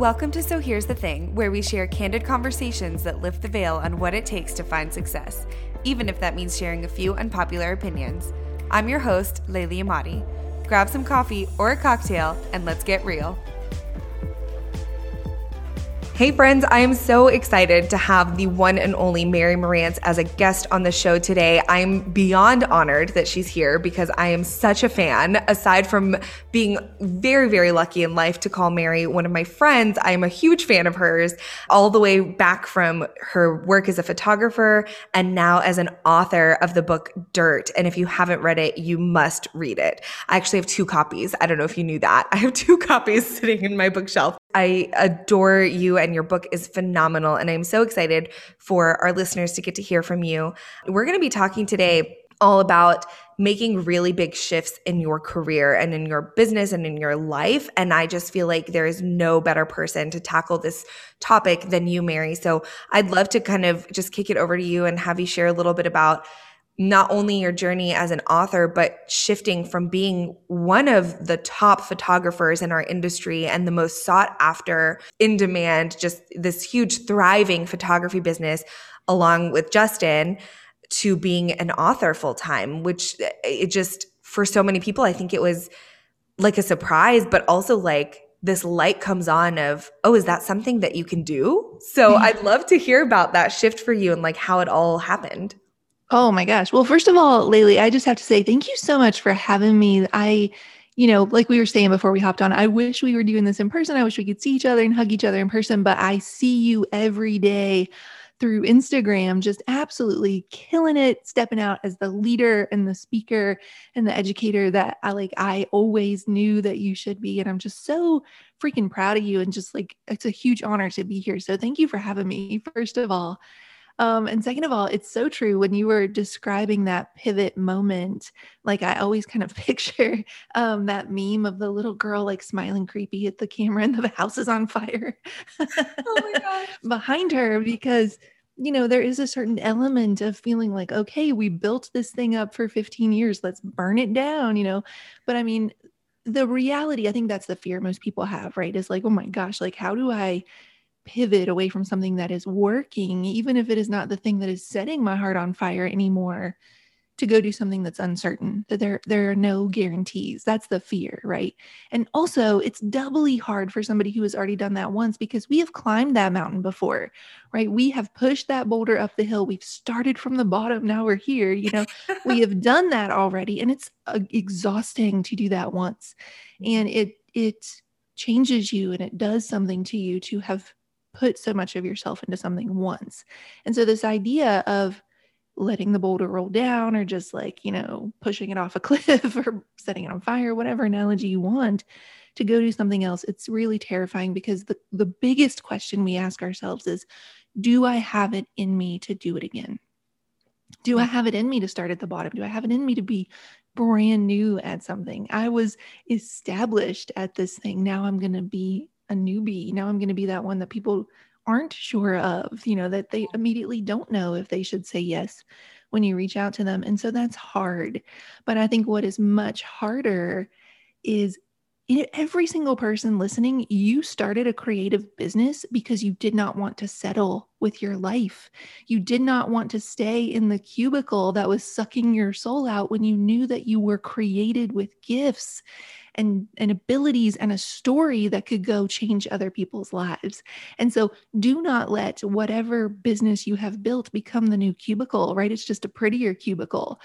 Welcome to So Here's the Thing, where we share candid conversations that lift the veil on what it takes to find success, even if that means sharing a few unpopular opinions. I'm your host, Layli Emadi. Grab some coffee or a cocktail and let's get real. Hey, friends, I am so excited to have the one and only Mary Marantz as a guest on the show today. I'm beyond honored that she's here because I am such a fan. Aside from being very, very lucky in life to call Mary one of my friends, I am a huge fan of hers, all the way back from her work as a photographer and now as an author of the book Dirt. And if you haven't read it, you must read it. I actually have two copies. I don't know if you knew that. I have two copies sitting in my bookshelf. I adore you and your book is phenomenal. And I'm so excited for our listeners to get to hear from you. We're going to be talking today all about making really big shifts in your career and in your business and in your life. And I just feel like there is no better person to tackle this topic than you, Mary. So I'd love to kind of just kick it over to you and have you share a little bit about not only your journey as an author, but shifting from being one of the top photographers in our industry and the most sought after, in demand, just this huge thriving photography business, along with Justin, to being an author full time, which eh, it just, for so many people, I think it was like a surprise, but also like this light comes on of, oh, is that something that you can do? So I'd love to hear about that shift for you and like how it all happened. Oh my gosh. Well, first of all, Layli, I just have to say thank you so much for having me. I, you know, like we were saying before we hopped on, I wish we were doing this in person. I wish we could see each other and hug each other in person, but I see you every day through Instagram, just absolutely killing it, stepping out as the leader and the speaker and the educator that I like, I always knew that you should be. And I'm just so freaking proud of you. And just like, it's a huge honor to be here. So thank you for having me, first of all. Um, and second of all, it's so true when you were describing that pivot moment. Like I always kind of picture um, that meme of the little girl like smiling creepy at the camera and the house is on fire oh behind her because you know there is a certain element of feeling like okay we built this thing up for 15 years let's burn it down you know but i mean the reality i think that's the fear most people have right is like oh my gosh like how do i pivot away from something that is working, even if it is not the thing that is setting my heart on fire anymore, to go do something that's uncertain, that there, there are no guarantees. That's the fear, right? And also, it's doubly hard for somebody who has already done that once because we have climbed that mountain before, right? We have pushed that boulder up the hill. We've started from the bottom. Now we're here. You know, we have done that already. And it's uh, exhausting to do that once. And it, it, changes you and it does something to you to have put so much of yourself into something once. And so this idea of letting the boulder roll down or just like, you know, pushing it off a cliff or setting it on fire, whatever analogy you want to go do something else, it's really terrifying because the, the biggest question we ask ourselves is, do I have it in me to do it again? Do I have it in me to start at the bottom? Do I have it in me to be brand new at something? I was established at this thing. Now I'm going to be a newbie. Now I'm going to be that one that people aren't sure of, you know, that they immediately don't know if they should say yes when you reach out to them. And so that's hard. But I think what is much harder is every single person listening, you started a creative business because you did not want to settle with your life. You did not want to stay in the cubicle that was sucking your soul out when you knew that you were created with gifts and, and abilities and a story that could go change other people's lives. And so do not let whatever business you have built become the new cubicle, right? It's just a prettier cubicle.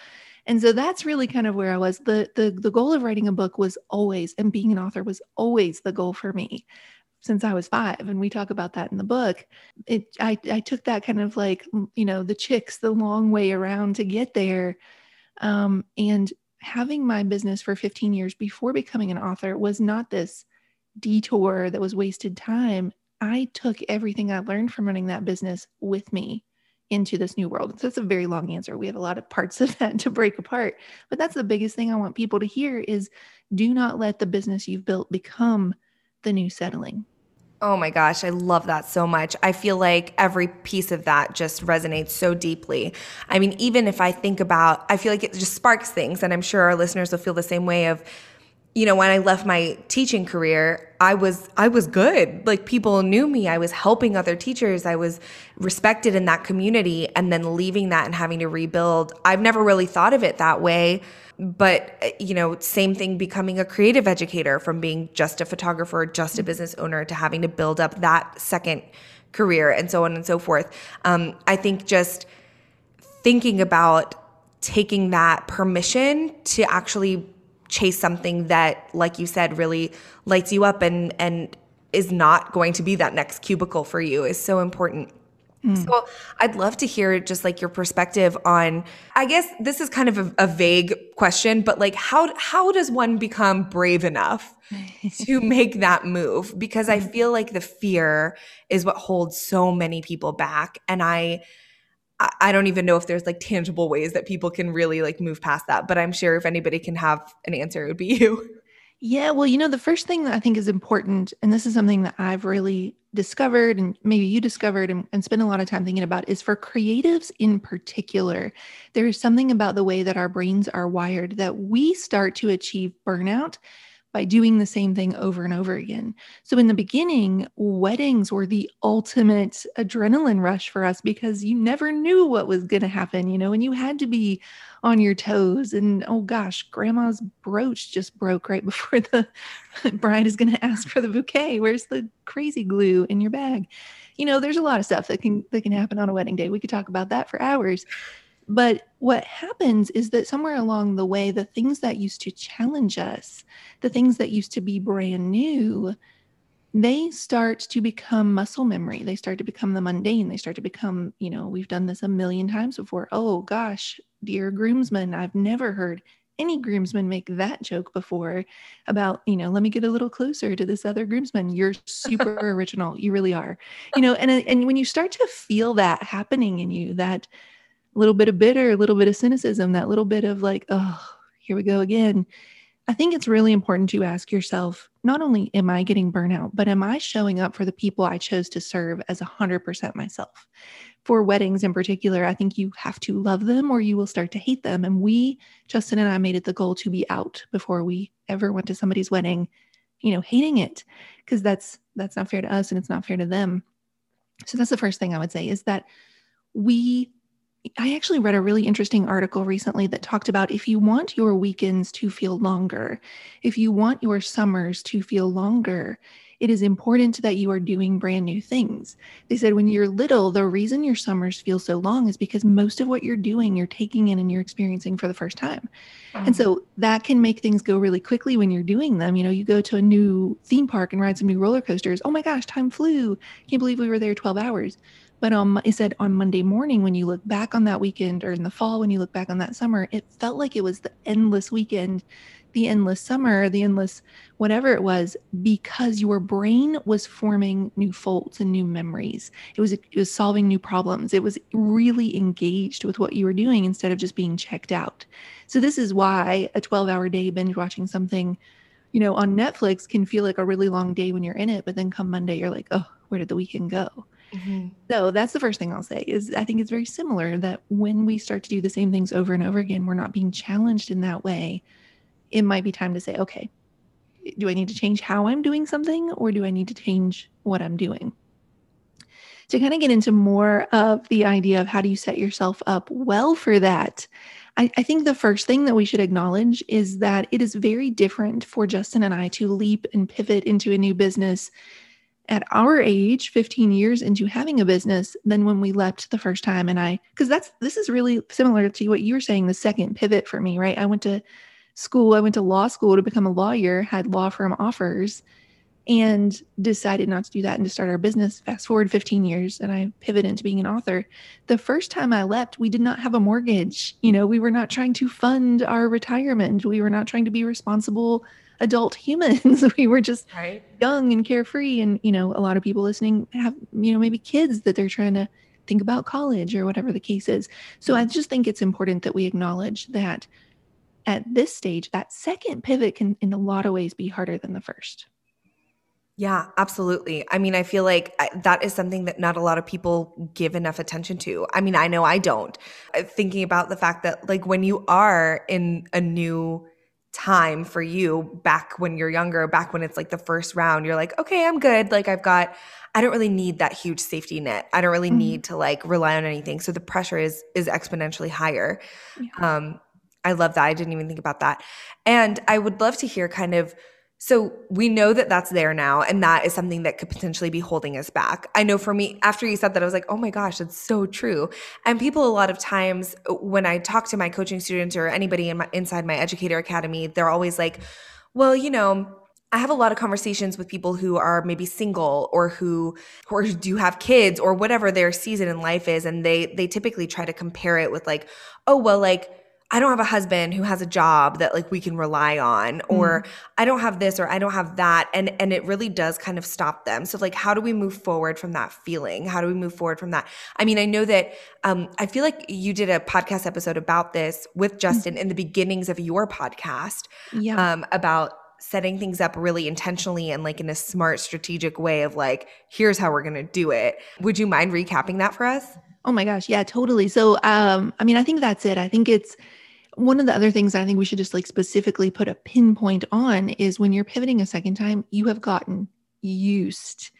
And so that's really kind of where I was. The, the the goal of writing a book was always, and being an author was always the goal for me since I was five. And we talk about that in the book. It I, I took that kind of like, you know, the chicks the long way around to get there. Um, and having my business for 15 years before becoming an author was not this detour that was wasted time. I took everything I learned from running that business with me into this new world. So it's a very long answer. We have a lot of parts of that to break apart. But that's the biggest thing I want people to hear is do not let the business you've built become the new settling. Oh my gosh, I love that so much. I feel like every piece of that just resonates so deeply. I mean, even if I think about, I feel like it just sparks things, and I'm sure our listeners will feel the same way of you know, when I left my teaching career, I was I was good. Like people knew me. I was helping other teachers. I was respected in that community and then leaving that and having to rebuild. I've never really thought of it that way, but you know, same thing becoming a creative educator from being just a photographer, just a business owner to having to build up that second career and so on and so forth. Um, I think just thinking about taking that permission to actually chase something that, like you said, really lights you up and and is not going to be that next cubicle for you is so important. Mm. So I'd love to hear just like your perspective on I guess this is kind of a, a vague question, but like how how does one become brave enough to make that move? Because I feel like the fear is what holds so many people back. And I I don't even know if there's like tangible ways that people can really like move past that. But I'm sure if anybody can have an answer, it would be you. Yeah, well, you know, the first thing that I think is important, and this is something that I've really discovered, and maybe you discovered and, and spend a lot of time thinking about, is for creatives in particular, there is something about the way that our brains are wired that we start to achieve burnout by doing the same thing over and over again. So, in the beginning, weddings were the ultimate adrenaline rush for us because you never knew what was going to happen, you know, and you had to be on your toes. And oh gosh, grandma's brooch just broke right before the bride is going to ask for the bouquet. Where's the crazy glue in your bag? You know, there's a lot of stuff that can that can happen on a wedding day. We could talk about that for hours. But what happens is that somewhere along the way, the things that used to challenge us, the things that used to be brand new, they start to become muscle memory. They start to become the mundane. They start to become, you know, we've done this a million times before. Oh gosh, dear groomsmen, I've never heard any groomsman make that joke before about, you know, let me get a little closer to this other groomsman. You're super original. You really are. You know, and and when you start to feel that happening in you, that a little bit of bitter, a little bit of cynicism, that little bit of like, oh, here we go again. I think it's really important to ask yourself not only am I getting burnout, but am I showing up for the people I chose to serve as 100% myself? For weddings in particular, I think you have to love them or you will start to hate them. And we, Justin and I, made it the goal to be out before we ever went to somebody's wedding, you know, hating it because that's that's not fair to us and it's not fair to them. So that's the first thing I would say is that we I actually read a really interesting article recently that talked about if you want your weekends to feel longer, if you want your summers to feel longer, it is important that you are doing brand new things. They said when you're little, the reason your summers feel so long is because most of what you're doing, you're taking in and you're experiencing for the first time. Mm-hmm. And so that can make things go really quickly when you're doing them. You know, you go to a new theme park and ride some new roller coasters. Oh my gosh, time flew. Can't believe we were there 12 hours. But um, said on Monday morning, when you look back on that weekend, or in the fall, when you look back on that summer, it felt like it was the endless weekend, the endless summer, the endless whatever it was, because your brain was forming new folds and new memories. It was it was solving new problems. It was really engaged with what you were doing instead of just being checked out. So this is why a 12-hour day binge watching something you know, on Netflix can feel like a really long day when you're in it, but then come Monday, you're like, oh, where did the weekend go? Mm-hmm. So that's the first thing I'll say is I think it's very similar that when we start to do the same things over and over again, we're not being challenged in that way. It might be time to say, okay, do I need to change how I'm doing something or do I need to change what I'm doing? To kind of get into more of the idea of how do you set yourself up well for that, I, I think the first thing that we should acknowledge is that it is very different for Justin and I to leap and pivot into a new business at our age 15 years into having a business than when we left the first time. And i because that's this is really similar to what you were saying the second pivot for me right? I went to school i went to law school to become a lawyer had law firm offers and decided not to do that and to start our business. Fast forward 15 years and i pivoted into being an author. The first time i left we did not have a mortgage. You know we were not trying to fund our retirement. We were not trying to be responsible adult humans. we were just right. young and carefree. And, you know, a lot of people listening have, you know, maybe kids that they're trying to think about college or whatever the case is. So I just think it's important that we acknowledge that at this stage, that second pivot can, in a lot of ways, be harder than the first. Yeah, absolutely. I mean, I feel like that is something that not a lot of people give enough attention to. I mean, I know I don't. Uh, thinking about the fact that, like, when you are in a new time for you back when you're younger, back when it's like the first round, you're like, okay, I'm good. Like I've got, I don't really need that huge safety net. I don't really mm-hmm. need to like rely on anything. So the pressure is is exponentially higher. Yeah. Um, I love that. I didn't even think about that. And I would love to hear kind of so we know that that's there now, and that is something that could potentially be holding us back. I know for me, after you said that, I was like, oh my gosh, that's so true. And people, a lot of times, when I talk to my coaching students or anybody in my, inside my educator academy, they're always like, well, you know, I have a lot of conversations with people who are maybe single or who or do have kids or whatever their season in life is and they they typically try to compare it with like oh well like I don't have a husband who has a job that like we can rely on or mm. I don't have this or I don't have that and and it really does kind of stop them. So like how do we move forward from that feeling? How do we move forward from that? I mean, I know that um I feel like you did a podcast episode about this with mm. Justin mm. in the beginnings of your podcast yeah. um about setting things up really intentionally and like in a smart strategic way of like here's how we're going to do it. Would you mind recapping that for us? Oh my gosh, yeah, totally. So um I mean, I think that's it. I think it's one of the other things I think we should just like specifically put a pinpoint on is when you're pivoting a second time, you have gotten used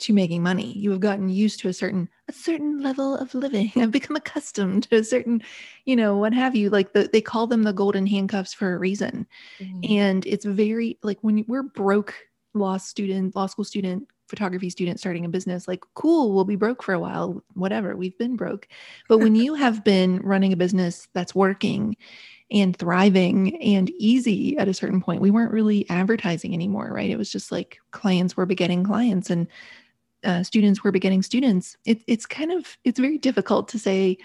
to making money. You have gotten used to a certain a certain level of living. I've become accustomed to a certain, you know, what have you. Like the, they call them the golden handcuffs for a reason. Mm-hmm. And it's very like when we're broke law student, law school student, photography student starting a business, like, cool, we'll be broke for a while, whatever, we've been broke. But when you have been running a business that's working and thriving and easy at a certain point, we weren't really advertising anymore, right? It was just like clients were begetting clients and uh, students were begetting students. It, it's kind of, it's very difficult to say,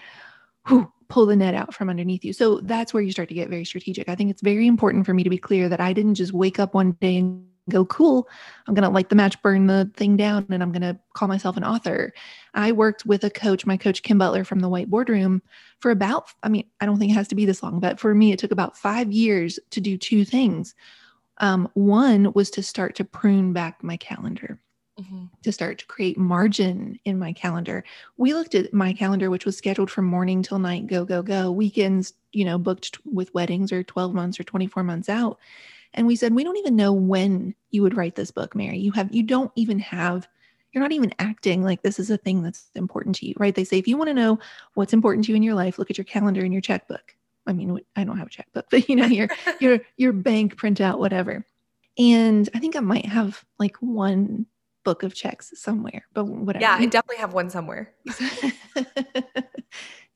who pull the net out from underneath you. So that's where you start to get very strategic. I think it's very important for me to be clear that I didn't just wake up one day and go, cool, I'm going to light the match, burn the thing down, and I'm going to call myself an author. I worked with a coach, my coach, Kim Butler from the White Boardroom, for about, I mean, I don't think it has to be this long, but for me, it took about five years to do two things. Um, one was to start to prune back my calendar. Mm-hmm. To start to create margin in my calendar. We looked at my calendar, which was scheduled from morning till night, go, go, go, weekends, you know, booked with weddings or 12 months or 24 months out. And we said, we don't even know when you would write this book, Mary. You have, you don't even have, you're not even acting like this is a thing that's important to you, right? They say, if you want to know what's important to you in your life, look at your calendar and your checkbook. I mean, I don't have a checkbook, but you know, your, your, your bank printout, whatever. And I think I might have like one book of checks somewhere, but whatever. Yeah, I definitely have one somewhere.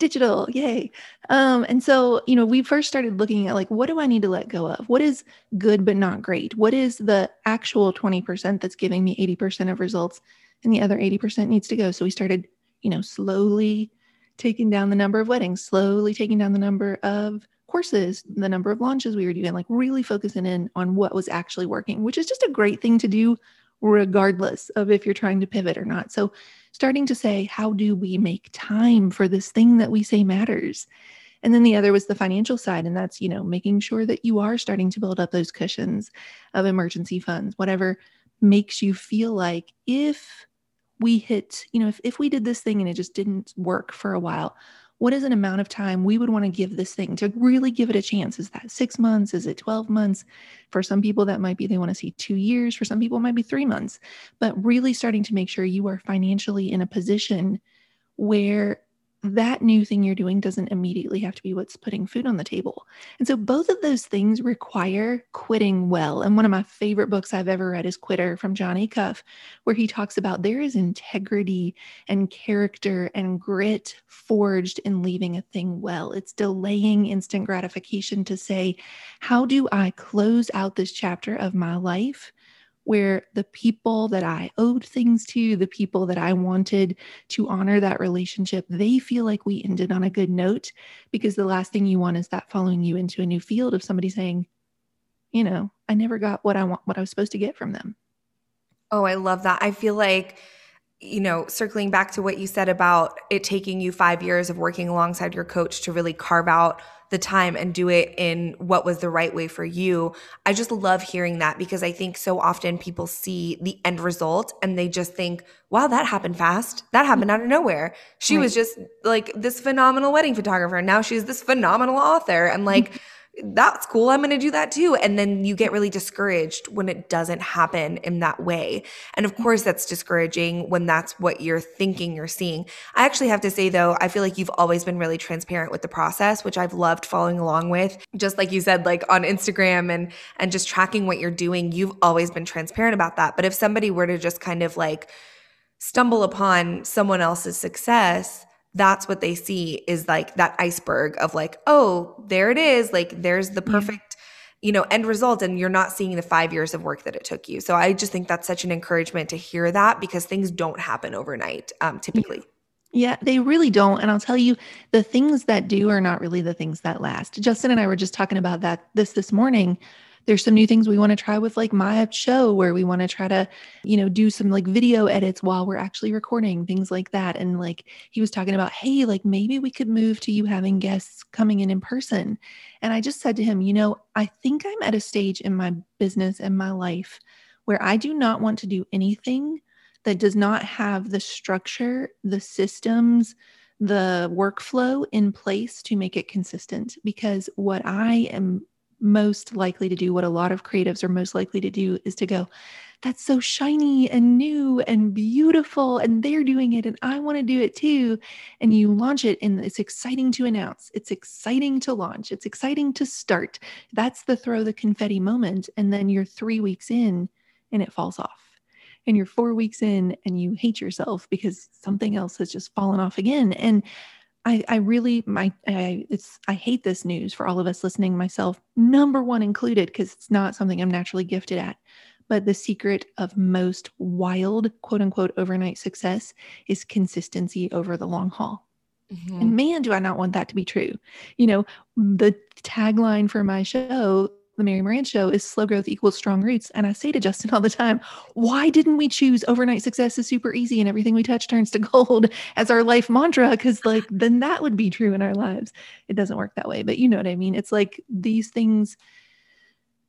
digital yay. Um, and so you know we first started looking at like what do i need to let go of? What is good but not great? What is the actual 20% that's giving me 80% of results and the other 80% needs to go? So we started you know slowly taking down the number of weddings slowly taking down the number of courses the number of launches we were doing like really focusing in on what was actually working which is just a great thing to do regardless of if you're trying to pivot or not. So, starting to say, how do we make time for this thing that we say matters? And then the other was the financial side. And that's, you know, making sure that you are starting to build up those cushions of emergency funds, whatever makes you feel like if we hit, you know, if, if we did this thing and it just didn't work for a while, what is an amount of time we would want to give this thing to really give it a chance? Is that six months? Is it 12 months? For some people, that might be they want to see two years. For some people, it might be three months. But really starting to make sure you are financially in a position where that new thing you're doing doesn't immediately have to be what's putting food on the table. And so both of those things require quitting well. And one of my favorite books I've ever read is Quitter from Jon Acuff, where he talks about there is integrity and character and grit forged in leaving a thing well. It's delaying instant gratification to say, how do I close out this chapter of my life? Where the people that I owed things to, the people that I wanted to honor that relationship, they feel like we ended on a good note because the last thing you want is that following you into a new field of somebody saying, you know, I never got what I want, what I was supposed to get from them. Oh, I love that. I feel like you know, circling back to what you said about it taking you five years of working alongside your coach to really carve out the time and do it in what was the right way for you. I just love hearing that because I think so often people see the end result and they just think, wow, that happened fast. That happened out of nowhere. She right. was just like this phenomenal wedding photographer. And now she's this phenomenal author. And like, that's cool. I'm going to do that too. And then you get really discouraged when it doesn't happen in that way. And of course, that's discouraging when that's what you're thinking you're seeing. I actually have to say, though, I feel like you've always been really transparent with the process, which I've loved following along with. Just like you said, like on Instagram and, and just tracking what you're doing, you've always been transparent about that. But if somebody were to just kind of like stumble upon someone else's success, that's what they see is like that iceberg of like, oh, there it is. Like there's the perfect, yeah. you know, end result. And you're not seeing the five years of work that it took you. So I just think that's such an encouragement to hear that because things don't happen overnight, um, typically. Yeah, they really don't. And I'll tell you, the things that do are not really the things that last. Justin and I were just talking about that this this morning there's some new things we want to try with like my show where we want to try to, you know, do some like video edits while we're actually recording, things like that. And like he was talking about, hey, like maybe we could move to you having guests coming in in person. And I just said to him, you know, I think I'm at a stage in my business and my life where I do not want to do anything that does not have the structure, the systems, the workflow in place to make it consistent because what I am most likely to do, what a lot of creatives are most likely to do, is to go, that's so shiny and new and beautiful, and they're doing it, and I want to do it too. And you launch it, and it's exciting to announce, it's exciting to launch, it's exciting to start. That's the throw the confetti moment. And then you're three weeks in, and it falls off. And you're four weeks in, and you hate yourself because something else has just fallen off again. And I, I really my I, it's I hate this news for all of us listening, myself number one included, because it's not something I'm naturally gifted at. But the secret of most wild quote unquote overnight success is consistency over the long haul. Mm-hmm. And man, do I not want that to be true. You know, the tagline for my show the Mary Marantz show is slow growth equals strong roots. And I say to Justin all the time, why didn't we choose overnight success is super easy and everything we touch turns to gold as our life mantra? Because like then that would be true in our lives. It doesn't work that way, but you know what I mean? It's like these things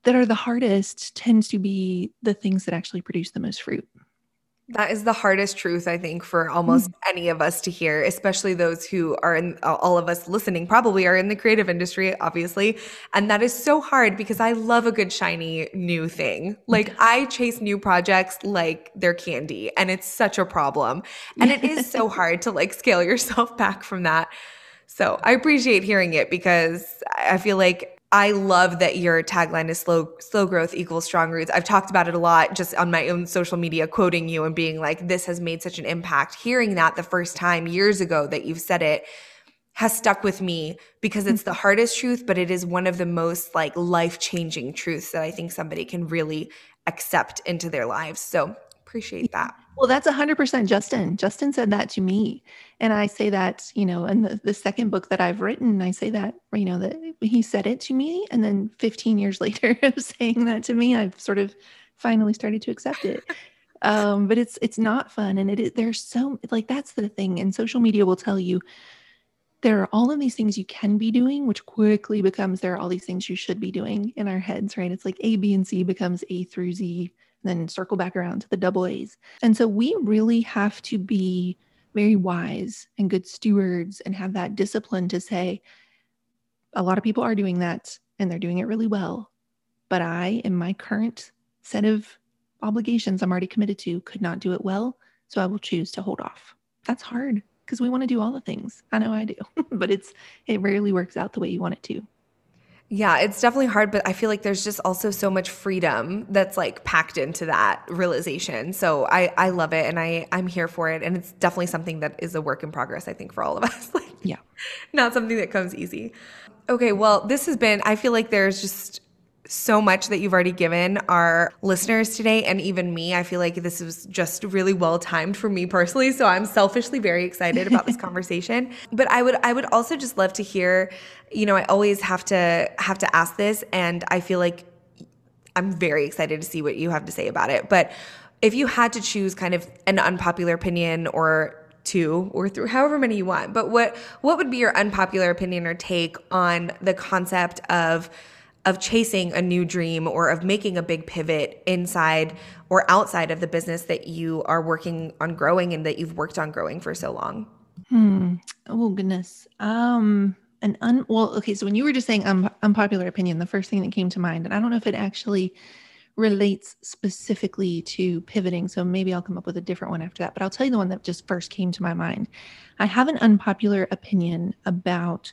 that are the hardest tends to be the things that actually produce the most fruit. That is the hardest truth, I think, for almost mm. any of us to hear, especially those who are in all of us listening, probably are in the creative industry, obviously. And that is so hard because I love a good, shiny new thing. Like, I chase new projects like they're candy, and it's such a problem. And it is so hard to like scale yourself back from that. So I appreciate hearing it because I feel like I love that your tagline is slow slow growth equals strong roots. I've talked about it a lot just on my own social media quoting you and being like this has made such an impact. Hearing that the first time years ago that you've said it has stuck with me because it's the hardest truth but it is one of the most like life-changing truths that I think somebody can really accept into their lives. So, appreciate that. Well, that's 100% Justin. Justin said that to me. And I say that, you know, in the, the second book that I've written, I say that, you know, that he said it to me. And then 15 years later of saying that to me, I've sort of finally started to accept it. um, but it's, it's not fun. And it is, there's so, like, that's the thing. And social media will tell you there are all of these things you can be doing, which quickly becomes there are all these things you should be doing in our heads, right? It's like A, B, and C becomes A through Z then circle back around to the double A's. And so we really have to be very wise and good stewards and have that discipline to say, a lot of people are doing that and they're doing it really well. But I, in my current set of obligations I'm already committed to, could not do it well. So I will choose to hold off. That's hard because we want to do all the things. I know I do, but it's it rarely works out the way you want it to. Yeah, it's definitely hard, but I feel like there's just also so much freedom that's like packed into that realization. So I I love it and I I'm here for it and it's definitely something that is a work in progress I think for all of us. like yeah. Not something that comes easy. Okay, well, this has been I feel like there's just so much that you've already given our listeners today and even me. I feel like this was just really well timed for me personally, so I'm selfishly very excited about this conversation. But I would I would also just love to hear, you know, I always have to have to ask this and I feel like I'm very excited to see what you have to say about it. But if you had to choose kind of an unpopular opinion or two or through however many you want, but what what would be your unpopular opinion or take on the concept of of chasing a new dream or of making a big pivot inside or outside of the business that you are working on growing and that you've worked on growing for so long? Hmm. Oh goodness. Um an un well, okay. So when you were just saying um, unpopular opinion, the first thing that came to mind, and I don't know if it actually relates specifically to pivoting. So maybe I'll come up with a different one after that. But I'll tell you the one that just first came to my mind. I have an unpopular opinion about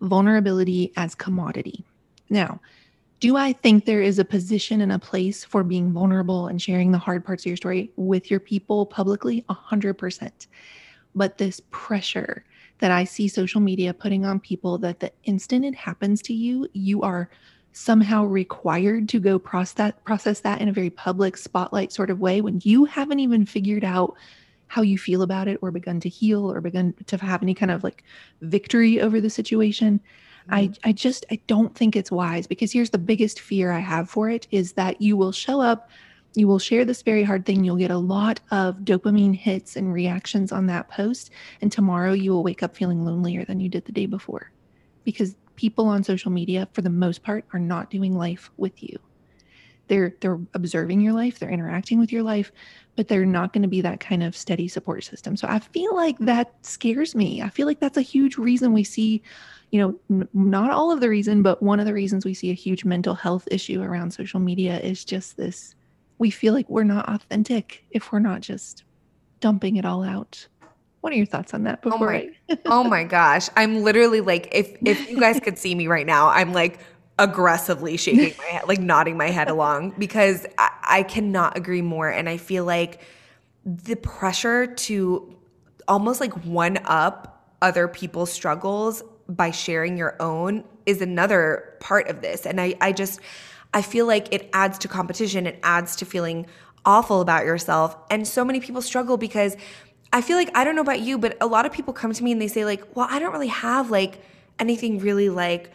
vulnerability as commodity. Now, do I think there is a position and a place for being vulnerable and sharing the hard parts of your story with your people publicly? A hundred percent. But this pressure that I see social media putting on people that the instant it happens to you, you are somehow required to go process that process that in a very public spotlight sort of way when you haven't even figured out how you feel about it or begun to heal or begun to have any kind of like victory over the situation. I mm-hmm. i just i don't think it's wise because here's the biggest fear i have for it is that you will show up you will share this very hard thing you'll get a lot of dopamine hits and reactions on that post and tomorrow you will wake up feeling lonelier than you did the day before because people on social media for the most part are not doing life with you. They're they're observing your life they're interacting with your life but they're not going to be that kind of steady support system. So i feel like that scares me. I feel like that's a huge reason we see you know n- not all of the reason but one of the reasons we see a huge mental health issue around social media is just this we feel like we're not authentic if we're not just dumping it all out. What are your thoughts on that before oh my, I- oh my gosh. I'm literally like if if you guys could see me right now i'm like aggressively shaking my head like nodding my head along because I, I cannot agree more. And i feel like the pressure to almost like one up other people's struggles by sharing your own is another part of this. And i i just i feel like it adds to competition. It adds to feeling awful about yourself. And so many people struggle because I feel like I don't know about you, but a lot of people come to me and they say like, "Well, I don't really have like anything really like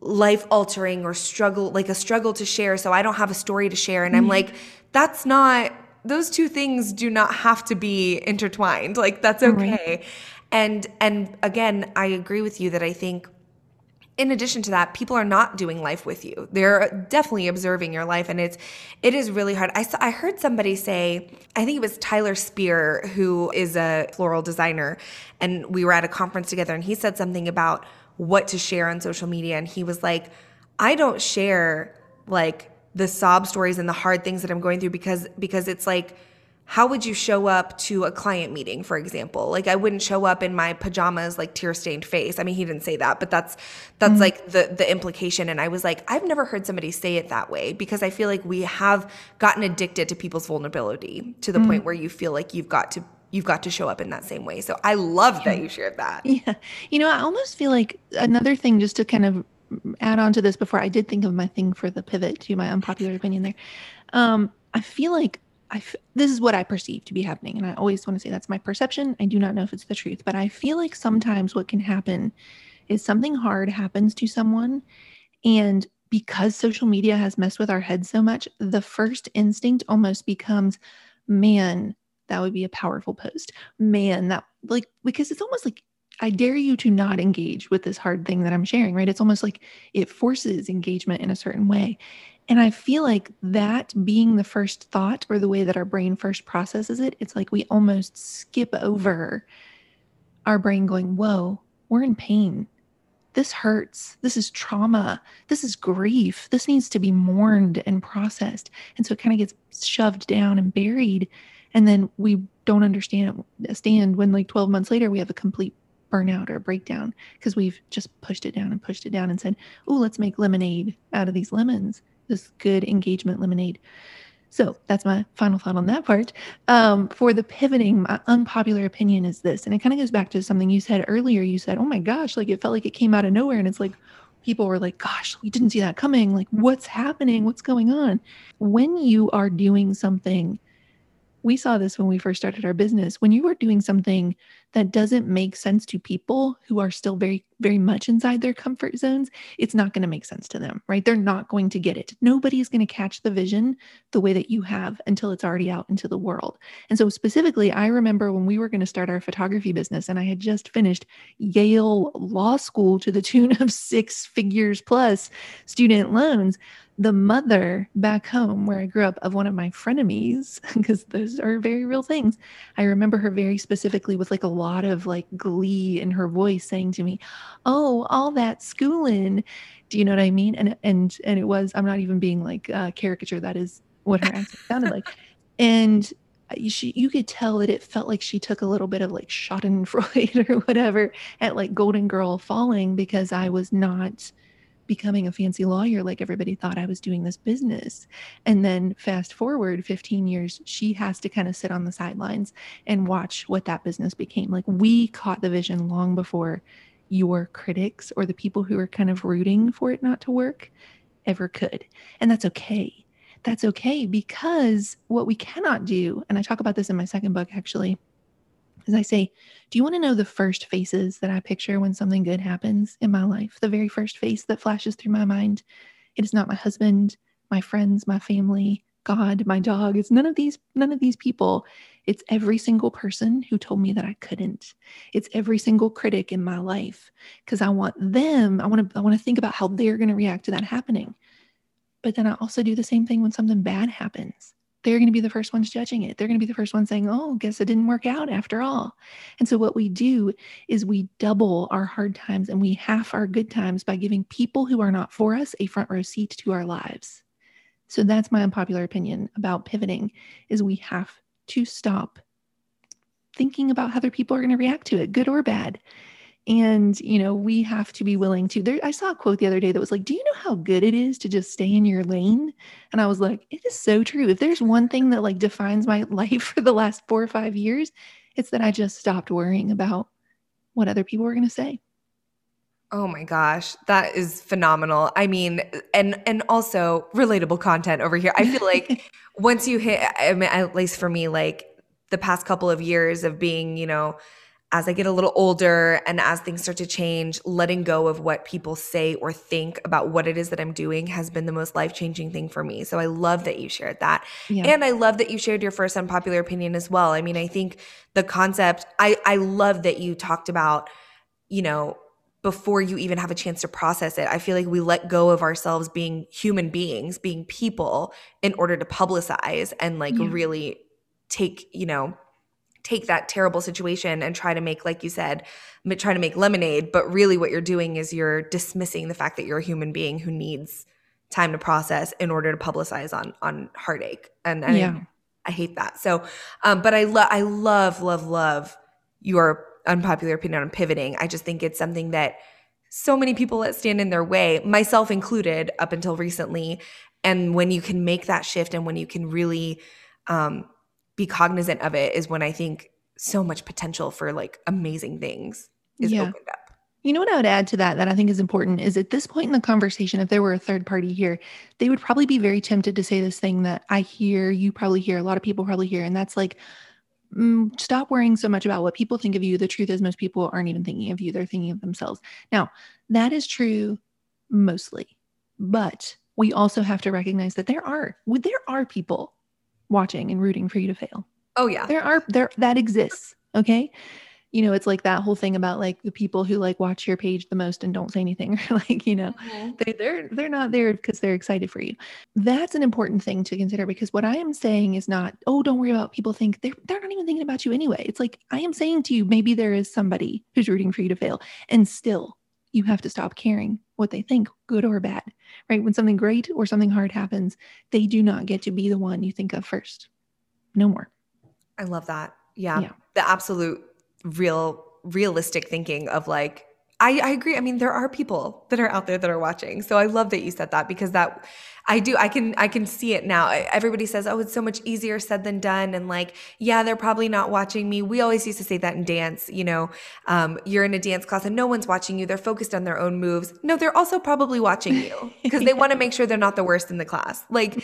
life altering or struggle like a struggle to share, so I don't have a story to share." And mm-hmm. I'm like, "That's not those two things do not have to be intertwined. Like that's okay." Right. And and again, I agree with you that I think in addition to that, people are not doing life with you. They're definitely observing your life, and it's it is really hard. I saw, I heard somebody say, I think it was Tyler Speier, who is a floral designer, and we were at a conference together, and he said something about what to share on social media, and he was like, I don't share like the sob stories and the hard things that I'm going through because because it's like how would you show up to a client meeting for example like i wouldn't show up in my pajamas like tear stained face i mean he didn't say that but that's that's mm-hmm. like the the implication and i was like i've never heard somebody say it that way because i feel like we have gotten addicted to people's vulnerability to the mm-hmm. point where you feel like you've got to you've got to show up in that same way so i love that you shared that yeah you know i almost feel like another thing just to kind of add on to this before i did think of my thing for the pivot to my unpopular opinion there um i feel like I f- this is what I perceive to be happening. And I always want to say that's my perception. I do not know if it's the truth, but I feel like sometimes what can happen is something hard happens to someone. And because social media has messed with our heads so much, the first instinct almost becomes, man, that would be a powerful post. Man, that like, because it's almost like I dare you to not engage with this hard thing that I'm sharing, right? It's almost like it forces engagement in a certain way. And I feel like that being the first thought or the way that our brain first processes it, it's like we almost skip over our brain going, Whoa, we're in pain. This hurts. This is trauma. This is grief. This needs to be mourned and processed. And so it kind of gets shoved down and buried. And then we don't understand stand when like 12 months later we have a complete burnout or breakdown because we've just pushed it down and pushed it down and said, Oh, let's make lemonade out of these lemons this good engagement lemonade. So that's my final thought on that part. Um, for the pivoting, my unpopular opinion is this, and it kind of goes back to something you said earlier. You said, "Oh my gosh, like it felt like it came out of nowhere," and it's like people were like, "Gosh, we didn't see that coming. Like, what's happening? What's going on?" When you are doing something we saw this when we first started our business. When you are doing something that doesn't make sense to people who are still very, very much inside their comfort zones, it's not going to make sense to them, right? They're not going to get it. Nobody is going to catch the vision the way that you have until it's already out into the world. And so, specifically, I remember when we were going to start our photography business, and I had just finished Yale Law School to the tune of six figures plus student loans the mother back home where I grew up of one of my frenemies, because those are very real things. I remember her very specifically with like a lot of like glee in her voice saying to me, Oh, all that schooling. Do you know what I mean? And and and it was, I'm not even being like uh caricature, that is what her accent sounded like. And she, you could tell that it felt like she took a little bit of like Schadenfreude or whatever at like Golden Girl falling because I was not becoming a fancy lawyer like everybody thought I was doing this business. And then fast forward 15 years, she has to kind of sit on the sidelines and watch what that business became. Like we caught the vision long before your critics or the people who are kind of rooting for it not to work ever could. And that's okay. That's okay because what we cannot do, and I talk about this in my second book actually, is I say, Do you want to know the first faces that I picture when something good happens in my life? The very first face that flashes through my mind. It is not my husband, my friends, my family, God, my dog. It's none of these, none of these people. It's every single person who told me that I couldn't. It's every single critic in my life. Because I want them, I want to, I want to think about how they're going to react to that happening. But then I also do the same thing when something bad happens they're going to be the first ones judging it. They're going to be the first ones saying, oh, guess it didn't work out after all. And so what we do is we double our hard times and we half our good times by giving people who are not for us a front row seat to our lives. So that's my unpopular opinion about pivoting is we have to stop thinking about how other people are going to react to it, good or bad and you know we have to be willing to there i saw a quote the other day that was like do you know how good it is to just stay in your lane and i was like it is so true if there's one thing that like defines my life for the last four or five years it's that i just stopped worrying about what other people were going to say Oh my gosh, that is phenomenal. I mean, and and also relatable content over here. I feel like once you hit I mean at least for me like the past couple of years of being, you know, as I get a little older and as things start to change, letting go of what people say or think about what it is that I'm doing has been the most life changing thing for me. So I love that you shared that. Yeah. And I love that you shared your first unpopular opinion as well. I mean, I think the concept, I, I love that you talked about, you know, before you even have a chance to process it. I feel like we let go of ourselves being human beings, being people in order to publicize and like yeah. really take, you know, take that terrible situation and try to make like you said try to make lemonade but really what you're doing is you're dismissing the fact that you're a human being who needs time to process in order to publicize on on heartache. And, and yeah. I, I, hate that. So um, but i love i love love love your unpopular opinion on pivoting. I just think it's something that so many people that stand in their way myself included up until recently and when you can make that shift and when you can really um, be cognizant of it is when I think so much potential for like amazing things is yeah. opened up. You know what I would add to that that I think is important is at this point in the conversation, if there were a third party here, they would probably be very tempted to say this thing that I hear, you probably hear, a lot of people probably hear, and that's like, mm, stop worrying so much about what people think of you. The truth is, most people aren't even thinking of you, they're thinking of themselves. Now, that is true mostly, but we also have to recognize that there are there are people watching and rooting for you to fail. Oh yeah. There are there that exists. Okay. You know, it's like that whole thing about like the people who like watch your page the most and don't say anything or like, you know, mm-hmm. they, they're they're not there because they're excited for you. That's an important thing to consider because what I am saying is not, oh, don't worry about people think they're they're not even thinking about you anyway. It's like I am saying to you, maybe there is somebody who's rooting for you to fail. And still you have to stop caring what they think, good or bad, right? When something great or something hard happens, they do not get to be the one you think of first. No more. I love that. Yeah. yeah. The absolute real, realistic thinking of like, I, I agree. I mean, there are people that are out there that are watching. So I love that you said that because that I do. I can I can see it now. Everybody says, "Oh, it's so much easier said than done," and like, yeah, they're probably not watching me. We always used to say that in dance. You know, um, you're in a dance class and no one's watching you. They're focused on their own moves. No, they're also probably watching you because they want to make sure they're not the worst in the class. Like,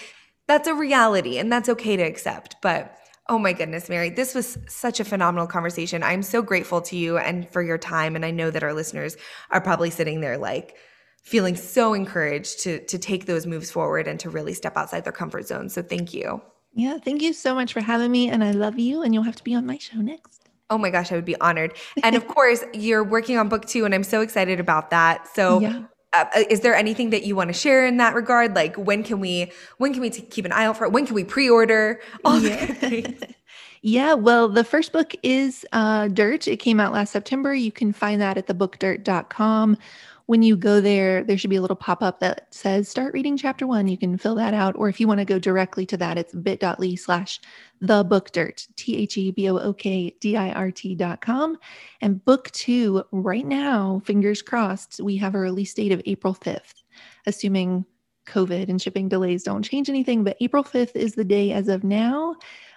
that's a reality, and that's okay to accept. But Oh my goodness, Mary. This was such a phenomenal conversation. I'm so grateful to you and for your time. And I know that our listeners are probably sitting there like feeling so encouraged to, to take those moves forward and to really step outside their comfort zone. So thank you. Yeah, thank you so much for having me. And I love you. And you'll have to be on my show next. Oh my gosh, I would be honored. And of course, you're working on book two, and I'm so excited about that. So yeah. Uh, is there anything that you want to share in that regard? Like when can we when can we t- keep an eye out for it? When can we pre-order? All yeah. yeah, well, the first book is uh, Dirt. It came out last September. You can find that at thebookdirt.com when you go there, there should be a little pop up that says start reading chapter one. You can fill that out. Or if you want to go directly to that, it's bit.ly slash the book dirt, T H E B O O K D I R T dot com. And book two, right now, fingers crossed, we have a release date of April 5th, assuming COVID and shipping delays don't change anything. But April 5th is the day as of now.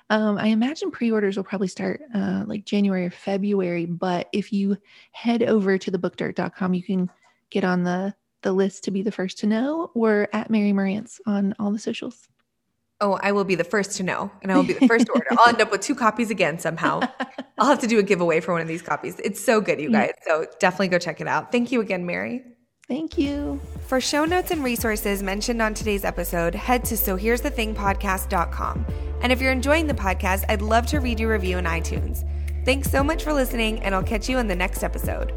Um, I imagine pre orders will probably start uh, like January or February. But if you head over to thebookdirt.com, you can get on the the list to be the first to know we're at Mary Marantz on all the socials. Oh, I will be the first to know and I will be the first to order. I'll end up with two copies again somehow. I'll have to do a giveaway for one of these copies. It's so good, you guys. So definitely go check it out. Thank you again, Mary. Thank you. For show notes and resources mentioned on today's episode, head to so here's the thing podcast.com. And if you're enjoying the podcast, I'd love to read your review in iTunes. Thanks so much for listening, and I'll catch you in the next episode.